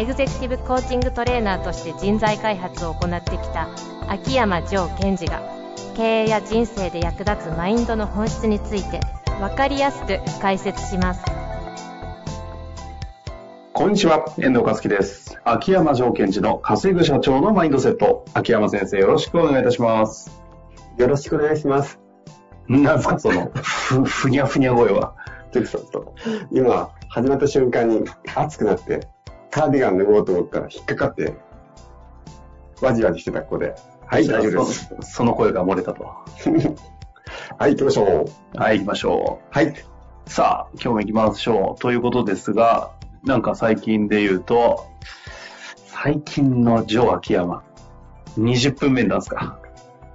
エグゼクティブコーチングトレーナーとして人材開発を行ってきた秋山城賢治が経営や人生で役立つマインドの本質について分かりやすく解説しますこんにちは、遠藤和樹です。秋山城賢治の稼ぐ社長のマインドセット。秋山先生、よろしくお願いいたします。よろしくお願いします。なんですか、その、ふ、ふにゃふにゃ声は。今、始まった瞬間に暑くなって、カーディガン脱ごうと思ったら引っかかって、ワジワジしてた子で。はい、大丈夫です。そその声が漏れたと。はい、行きましょう。はい、行きましょはい。う。さあ、今日も行きましょう。ということですが、なんか最近で言うと、最近の城秋山、20分面談ですか。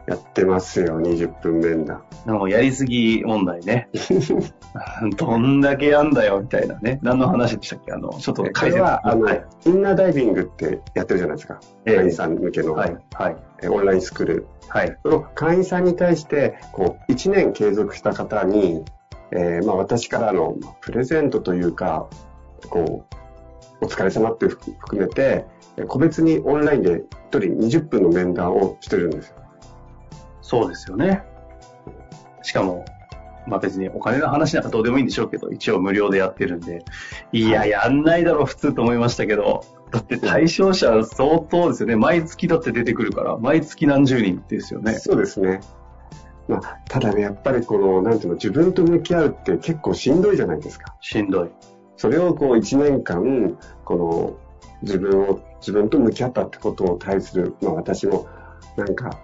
やってますよ、20分面談。なんかやりすぎ問題ね。どんだけやんだよ、みたいなね。何の話でしたっけ？あの、ちょっとこ解説。れは、あの、はい。インナーダイビングってやってるじゃないですか。ええ会員さん向けの、はい。はい。えオンラインスクール。はい。その会員さんに対して、こう、1年継続した方に、えーまあ私からのまあプレゼントというか、こう、お疲れ様って含含めて、え個別にオンラインで1人20分の面談をしてるんですよ。そうですよね。しかも、まあ別にお金の話なんかどうでもいいんでしょうけど、一応無料でやってるんで、いや、やんないだろう、普通と思いましたけど、だって対象者相当ですよね。毎月だって出てくるから、毎月何十人ですよね。そうですね。まあ、ただね、やっぱりこの、なんていうの、自分と向き合うって結構しんどいじゃないですか。しんどい。それをこう1年間、この自分を、自分と向き合ったってことを対する、まあ私もなんか、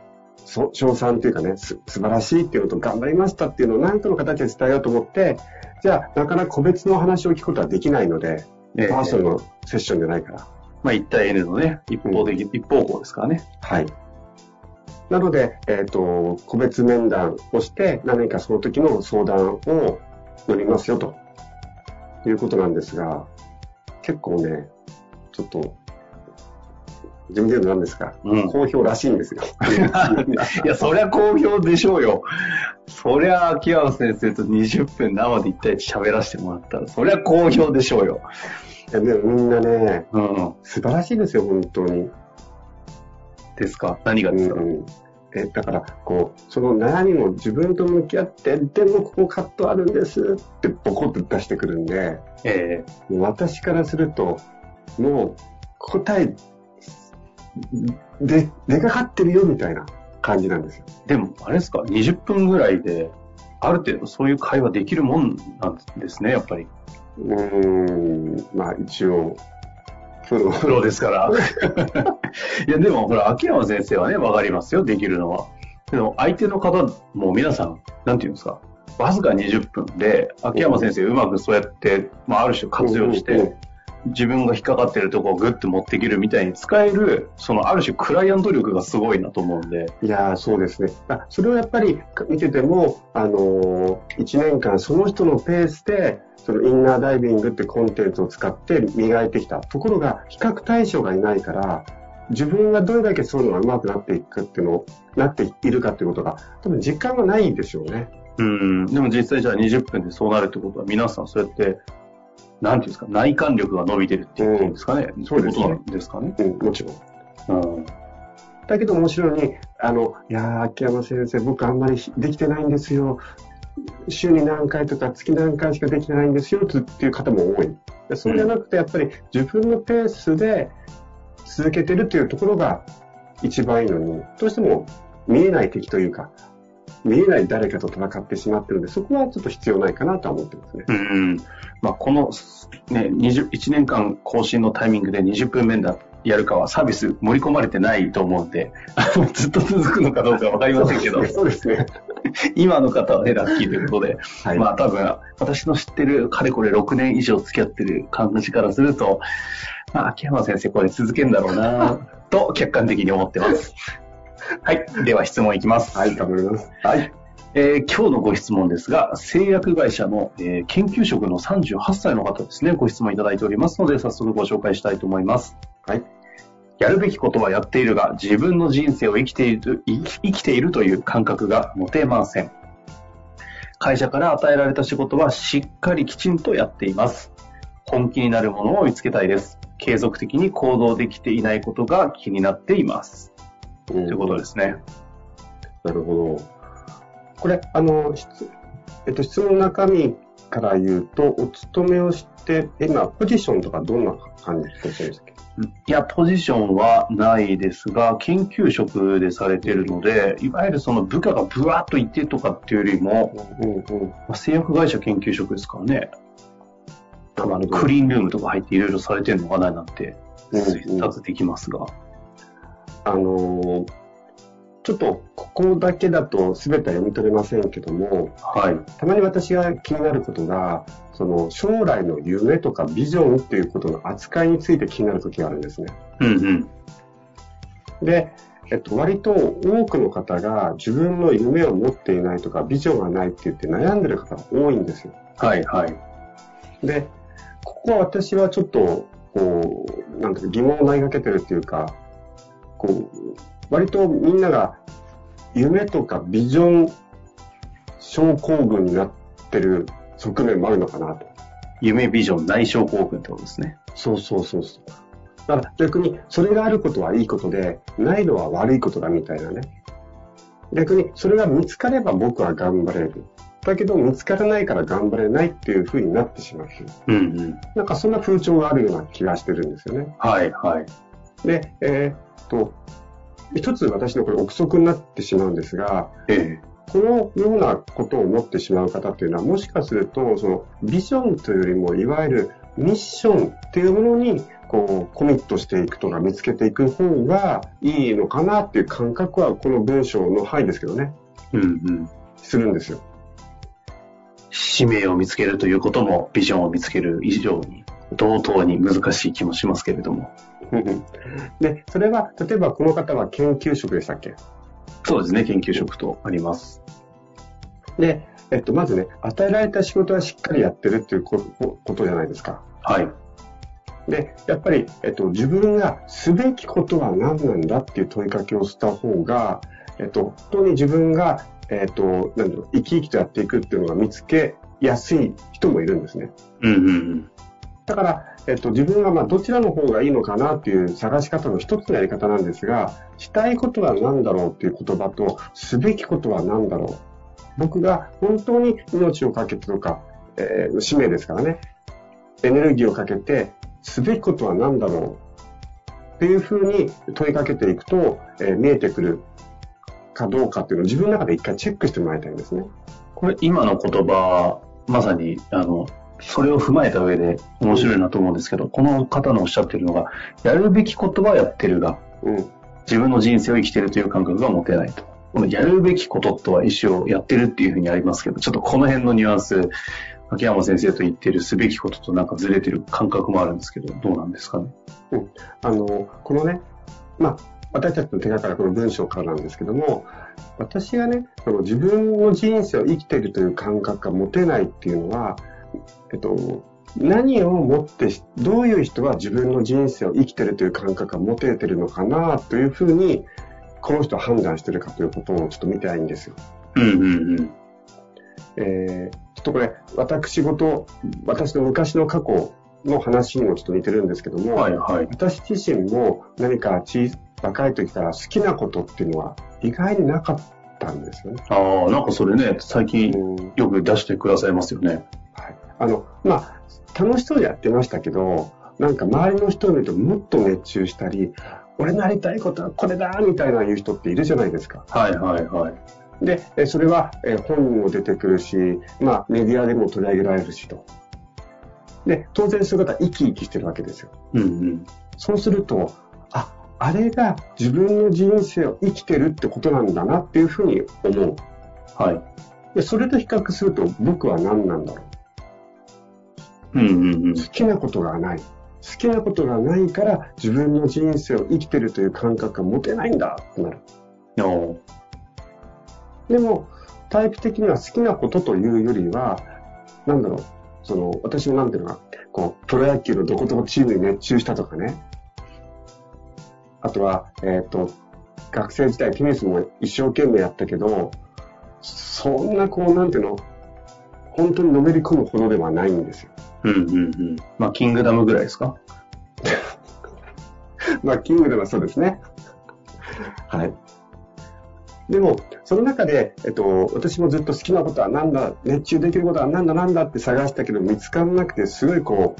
そ賞賛っていうかね、す素晴らしいっていうのと頑張りましたっていうのを何かの形で伝えようと思って、じゃあなかなか個別の話を聞くことはできないので、ええパーソナルのセッションじゃないから。まあ1対 N のね、一方的、一方向ですからね。はい。なので、えっ、と、個別面談をして、何かその時の相談を乗りますよということなんですが、結構ね、ちょっと、自分で言うのなんですか、うん好評らしいんですよ。いや、そりゃ好評でしょうよ。そりゃ、秋山先生と20分生で一対一喋らせてもらったら、そりゃ好評でしょうよ。いやでもみんなね、うん。素晴らしいですよ、本当に。ですか？何がですか、うんえだから、こう、その悩みも自分と向き合って、でもここカットあるんですってボコッと出してくるんで、えもう私からすると、もう答え、で、出かかってるよみたいな感じなんですよ。えでも、あれですか ?20 分ぐらいで、ある程度そういう会話できるもんなんですね、やっぱり。うーん、まあ一応、プロ。プロですから。いや、でも、ほら、秋山先生はね、わかりますよ、できるのは。でも、相手の方も皆さん、なんていうんですか、わずか20分で、秋山先生、うまくそうやって、まあ、ある種活用して、自分が引っかかってるところをグッと持っていけるみたいに使える、そのある種クライアント力がすごいなと思うんで、いやーそうですね。あそれをやっぱり見てても、あのー、1年間その人のペースで、そのインナーダイビングってコンテンツを使って磨いてきた。ところが、比較対象がいないから、自分がどれだけそういうのが上手くなっていくかっていうのを、なっているかっていうことが、多分実感がないんでしょうね。うん、でも実際じゃあ20分でそうなるってことは、皆さんそうやって、なんていうんですか、内観力が伸びてるっていうことですかね。んそうですねことなんですかね。うん、もちろん。うん。だけど面白いに、あの、いやー、秋山先生、僕あんまりできてないんですよ。週に何回とか月何回しかできてないんですよっていう方も多い。でそうじゃなくて、やっぱり自分のペースで続けてるっていうところが一番いいのに、どうしても見えない敵というか、見えない誰かと戦ってしまってるので、そこはちょっと必要ないかなとは思ってますね。うん。まあ、この、ね、20 1年間更新のタイミングで20分面談やるかはサービス盛り込まれてないと思うんで、ずっと続くのかどうかわかりませんけど、そうですね。今の方はね、ラッキーということで、はい。まあ多分、私の知ってる、かれこれ6年以上付き合ってる感じからすると、まあ、秋山先生これ続けんだろうな、と客観的に思ってます。はい。では質問いきます。はい、頑張ります。はい。えー今日のご質問ですが、製薬会社の、えー研究職の38歳の方ですね、ご質問いただいておりますので、早速ご紹介したいと思います。はい。やるべきことはやっているが、自分の人生を生きている、生き生きているという感覚が持てません。会社から与えられた仕事はしっかりきちんとやっています。本気になるものを見つけたいです。継続的に行動できていないことが気になっています。とということですね。なるほど。これ、あの、質えっと、質問の中身から言うと、お勤めをして、今、ポジションとかどんな感じでしてるんですかいや、ポジションはないですが、研究職でされているので、いわゆるその部下がブワーッといてとかっていうよりも、うんうん。まあ製薬会社研究職ですからね。多分あのクリーンルームとか入っていろいろされてるのかななんてうん推察できますが。あのーちょっと、ここだけだと全ては読み取れませんけども、はい。たまに私が気になることが、その将来の夢とかビジョンっていうことの扱いについて気になる時があるんですね。うんうん。で、えっと、割と多くの方が自分の夢を持っていないとかビジョンがないって言って悩んでる方が多いんですよ。はいはい。で、ここは私はちょっと、こう、なんていうか疑問を投げかけてるっていうか、こう、割とみんなが夢とかビジョン症候群になってる側面もあるのかなと。夢ビジョン内症候群ってことですね。そうそうそうそう。だから逆にそれがあることはいいことで、ないのは悪いことだみたいなね。逆にそれが見つかれば僕は頑張れる。だけど見つからないから頑張れないっていう風になってしまう。うんうん。なんかそんな風潮があるような気がしてるんですよね。はいはい。で、えーっと、一つ私のこれ憶測になってしまうんですが、ええこのようなことを思ってしまう方っていうのは、もしかすると、そのビジョンというよりも、いわゆるミッションっていうものに、こう、コミットしていくとか見つけていく方がいいのかなっていう感覚は、この文章の範囲ですけどね、うんうん。するんですよ。使命を見つけるということもビジョンを見つける以上に同等に難しい気もしますけれども。で、それは、例えばこの方は研究職でしたっけ？そうですね、研究職とあります。で、えっと、まずね、与えられた仕事はしっかりやってるっていうこことじゃないですか。はい。で、やっぱり、えっと、自分がすべきことは何なんだっていう問いかけをした方が、えっと、本当に自分が、えっと、なんだろう、生き生きとやっていくっていうのが見つけやすい人もいるんですね。うんうんうん。だから、えっと、自分がまあどちらの方がいいのかなっていう探し方の一つのやり方なんですが、したいことは何だろうっていう言葉と、すべきことは何だろう。僕が本当に命をかけてとか、えー使命ですからね、エネルギーをかけて、すべきことは何だろうっていうふうに問いかけていくと、えー見えてくるかどうかっていうのを自分の中で一回チェックしてもらいたいんですね。これ今の言葉、まさに、あの、それを踏まえた上で面白いなと思うんですけど、この方のおっしゃってるのが、やるべきことはやってるが、うん。自分の人生を生きてるという感覚が持てないと。このやるべきこととは一応やってるっていうふうにありますけど、ちょっとこの辺のニュアンス、秋山先生と言ってるすべきこととなんかずれてる感覚もあるんですけど、どうなんですかね？あの、このね、まあ、私たちの手がからこの文章からなんですけども、私がね、その自分の人生を生きているという感覚が持てないっていうのは、えっと、何をもってし、どういう人は自分の人生を生きているという感覚が持ててるのかなというふうに、この人は判断してるかということをちょっと見てないんですよ。うんうんうん。えーちょっとこれ、私事、私の昔の過去の話にもちょっと似てるんですけども、はいはい。私自身も何か小若い時から好きなことっていうのは意外になかったんですよね。ああ、なんかそれね、最近うんよく出してくださいますよね。はい、あの、まあ、楽しそうにやってましたけど、なんか周りの人を見るともっと熱中したり、俺のやりたいことはこれだみたいな言う人っているじゃないですか。はいはいはい。で、えそれはえ本にも出てくるし、まあメディアでも取り上げられるしと。で、当然そういう方は生き生きしてるわけですよ。うんうん。そうすると、あ、あれが自分の人生を生きてるってことなんだなっていうふうに思う。はい。で、それと比較すると僕は何なんだろう。うんうんうん。好きなことがない。好きなことがないから自分の人生を生きてるという感覚が持てないんだってなる。おでも、タイプ的には好きなことというよりは、なんだろう、その、私もなんていうのか、こう、プロ野球のどこどこチームに熱中したとかね。あとは、えっ、と、学生時代テニスも一生懸命やったけど、そんなこう、なんていうの、本当にのめり込むほどではないんですよ。うんうんうん。まあ、キングダムぐらいですか？まあ、キングではそうですね。はい。でも、その中で、えっと、私もずっと好きなことは何だ、熱中できることは何だ何だって探したけど見つからなくて、すごいこ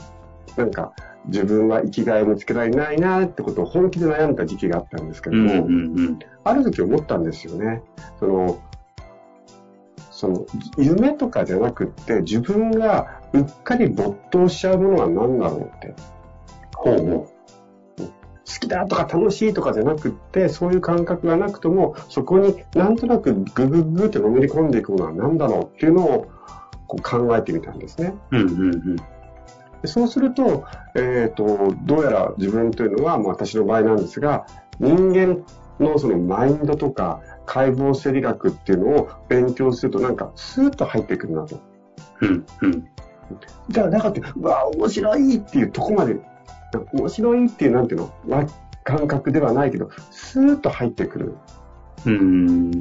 う、なんか、自分は生きがいを見つけられないなってことを本気で悩んだ時期があったんですけども、うんうんうん。ある時思ったんですよね。その、その、夢とかじゃなくって、自分がうっかり没頭しちゃうものは何だろうって。ほうほ好きだとか楽しいとかじゃなくって、そういう感覚がなくとも、そこになんとなくグググってのめり込んでいくものは何だろうっていうのをこう考えてみたんですね。う。うんうんうん。でそうすると、えっ、と、どうやら自分というのは、まあ私の場合なんですが、人間のそのマインドとか解剖生理学っていうのを勉強するとなんかスーッと入ってくるなと。うんうん。じゃあ、だからって、うわ、面白いっていうとこまで、面白いっていうなんていうの、わ感覚ではないけど、スーッと入ってくる。うん。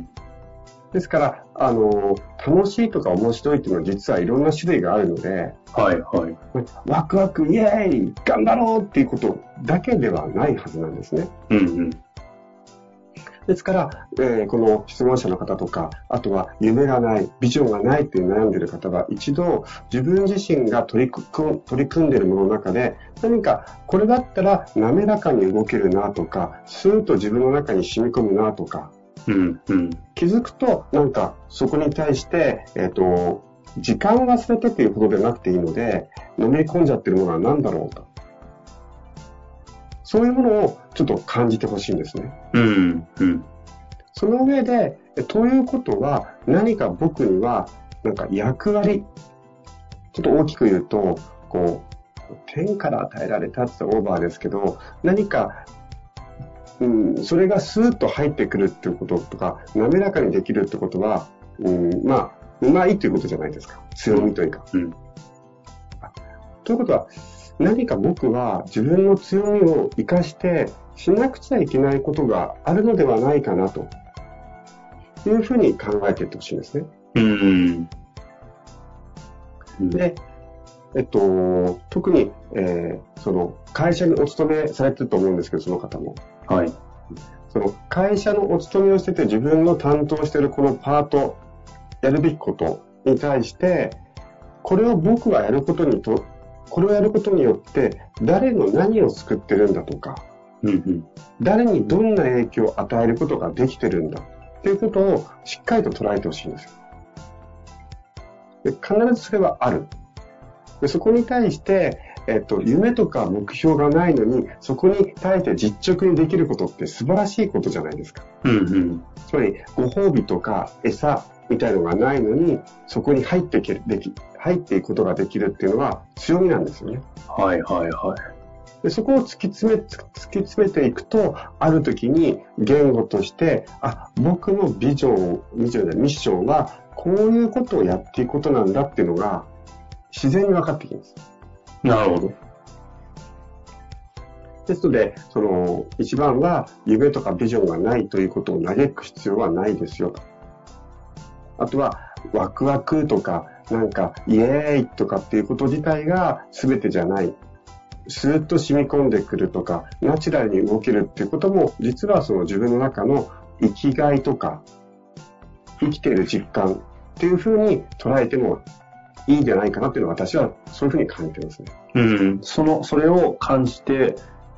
ですから、あの、楽しいとか面白いっていうのは実はいろんな種類があるので、はいはい。ワクワク、イエーイ頑張ろうっていうことだけではないはずなんですね。うんうん。ですから、えーこの質問者の方とか、あとは夢がない、ビジョンがないっていう悩んでる方は、一度自分自身が取り組ん取り組んでいるものの中で、何かこれだったら滑らかに動けるなとか、スーッと自分の中に染み込むなとか、うんうん。気づくと、なんかそこに対して、えっ、と、時間を忘れてっていうことでなくていいので、のめり込んじゃってるものは何だろうと。そういうものをちょっと感じてほしいんですね。うんうん。その上で、えということは、何か僕には、なんか役割、ちょっと大きく言うと、こう、天から与えられたってオーバーですけど、何か、うん、それがスーッと入ってくるっていうこととか、滑らかにできるってことは、うん、まあ、うまいということじゃないですか。強みというか。うんということは、何か僕は自分の強みを活かしてしなくちゃいけないことがあるのではないかなというふうに考えていってほしいんですね。うんうん。で、えっと、特に、えーその会社にお勤めされてると思うんですけど、その方も。はい。その会社のお勤めをしてて自分の担当しているこのパート、やるべきことに対して、これを僕はやることにと、これをやることによって誰の何を救ってるんだとか、うんうん。誰にどんな影響を与えることができてるんだっていうことをしっかりと捉えてほしいんですよ。で必ずそれはある。でそこに対して、えっと、夢とか目標がないのに、そこに対して実直にできることって素晴らしいことじゃないですか。うんうん。つまり、ご褒美とか餌みたいのがないのに、そこに入っていける、でき、入っていくことができるっていうのは強みなんですよね。はいはいはい。でそこを突き詰め、突き詰めていくと、ある時に言語として、あ、僕のビジョン、ビジョンでミッションは、こういうことをやっていくことなんだっていうのが、自然に分かってきます。なるほど。ですので、その、一番は夢とかビジョンがないということを嘆く必要はないですよと。あとは、ワクワクとか、なんか、イエーイとかっていうこと自体が全てじゃない。スーッと染み込んでくるとか、ナチュラルに動けるっていうことも、実はその自分の中の生きがいとか、生きている実感っていうふうに捉えてもいいんじゃないかなっていうのは私はそういうふうに感じてますね。うん。その、それを感じて、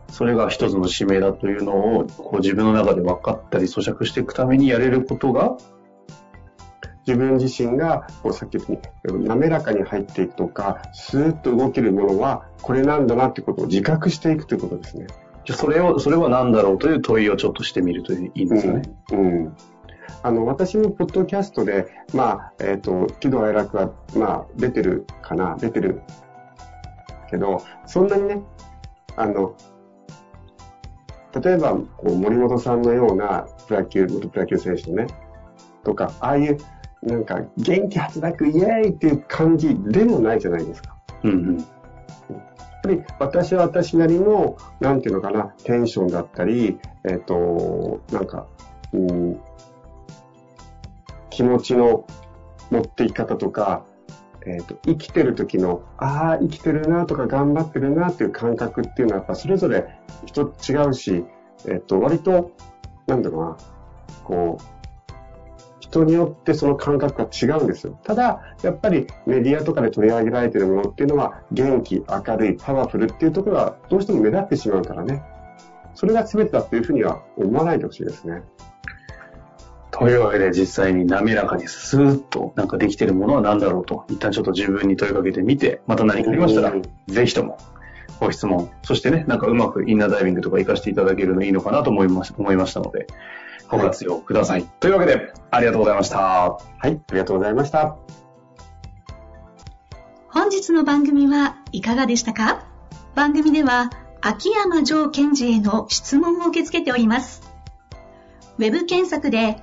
それが一つの使命だというのを、こう自分の中で分かったり咀嚼していくためにやれることが、自分自身が、こうさっき言ったように、滑らかに入っていくとか、スーッと動けるものは、これなんだなってことを自覚していくということですね。じゃあそれを、それは何だろうという問いをちょっとしてみるといいんですよね。うん。あの、私もポッドキャストで、まあ、えっ、と、喜怒哀楽は、まあ、出てるかな、出てるけど、そんなにね、あの、例えば、こう森本さんのようなプロ野球、元プロ野球選手のね、とか、ああいう、なんか、元気発くイエーイっていう感じでもないじゃないですか。うんうん。やっぱり私は私なりの、なんていうのかな、テンションだったり、えっ、と、なんか、うん、気持ちの持っていき方とか、えっ、と、生きてる時の、ああ、生きてるなとか頑張ってるなっていう感覚っていうのはやっぱそれぞれ人違うし、えっ、と、割と、なんだろうな、こう、人によってその感覚が違うんですよ。ただ、やっぱりメディアとかで取り上げられてるものっていうのは、元気、明るい、パワフルっていうところがどうしても目立ってしまうからね。それが全てだっていうふうには思わないでほしいですね。というわけで実際に滑らかにスーッとなんかできてるものは何だろうと、一旦ちょっと自分に問いかけてみて、また何かありましたらうん、ぜひともご質問、そしてね、なんかうまくインナーダイビングとか活かしていただけるのいいのかなと思いまし思いましたので、ご活用ください。というわけで、ありがとうございました。はい、ありがとうございました。本日の番組はいかがでしたか？番組では秋山城賢治への質問を受け付けております。ウェブ検索で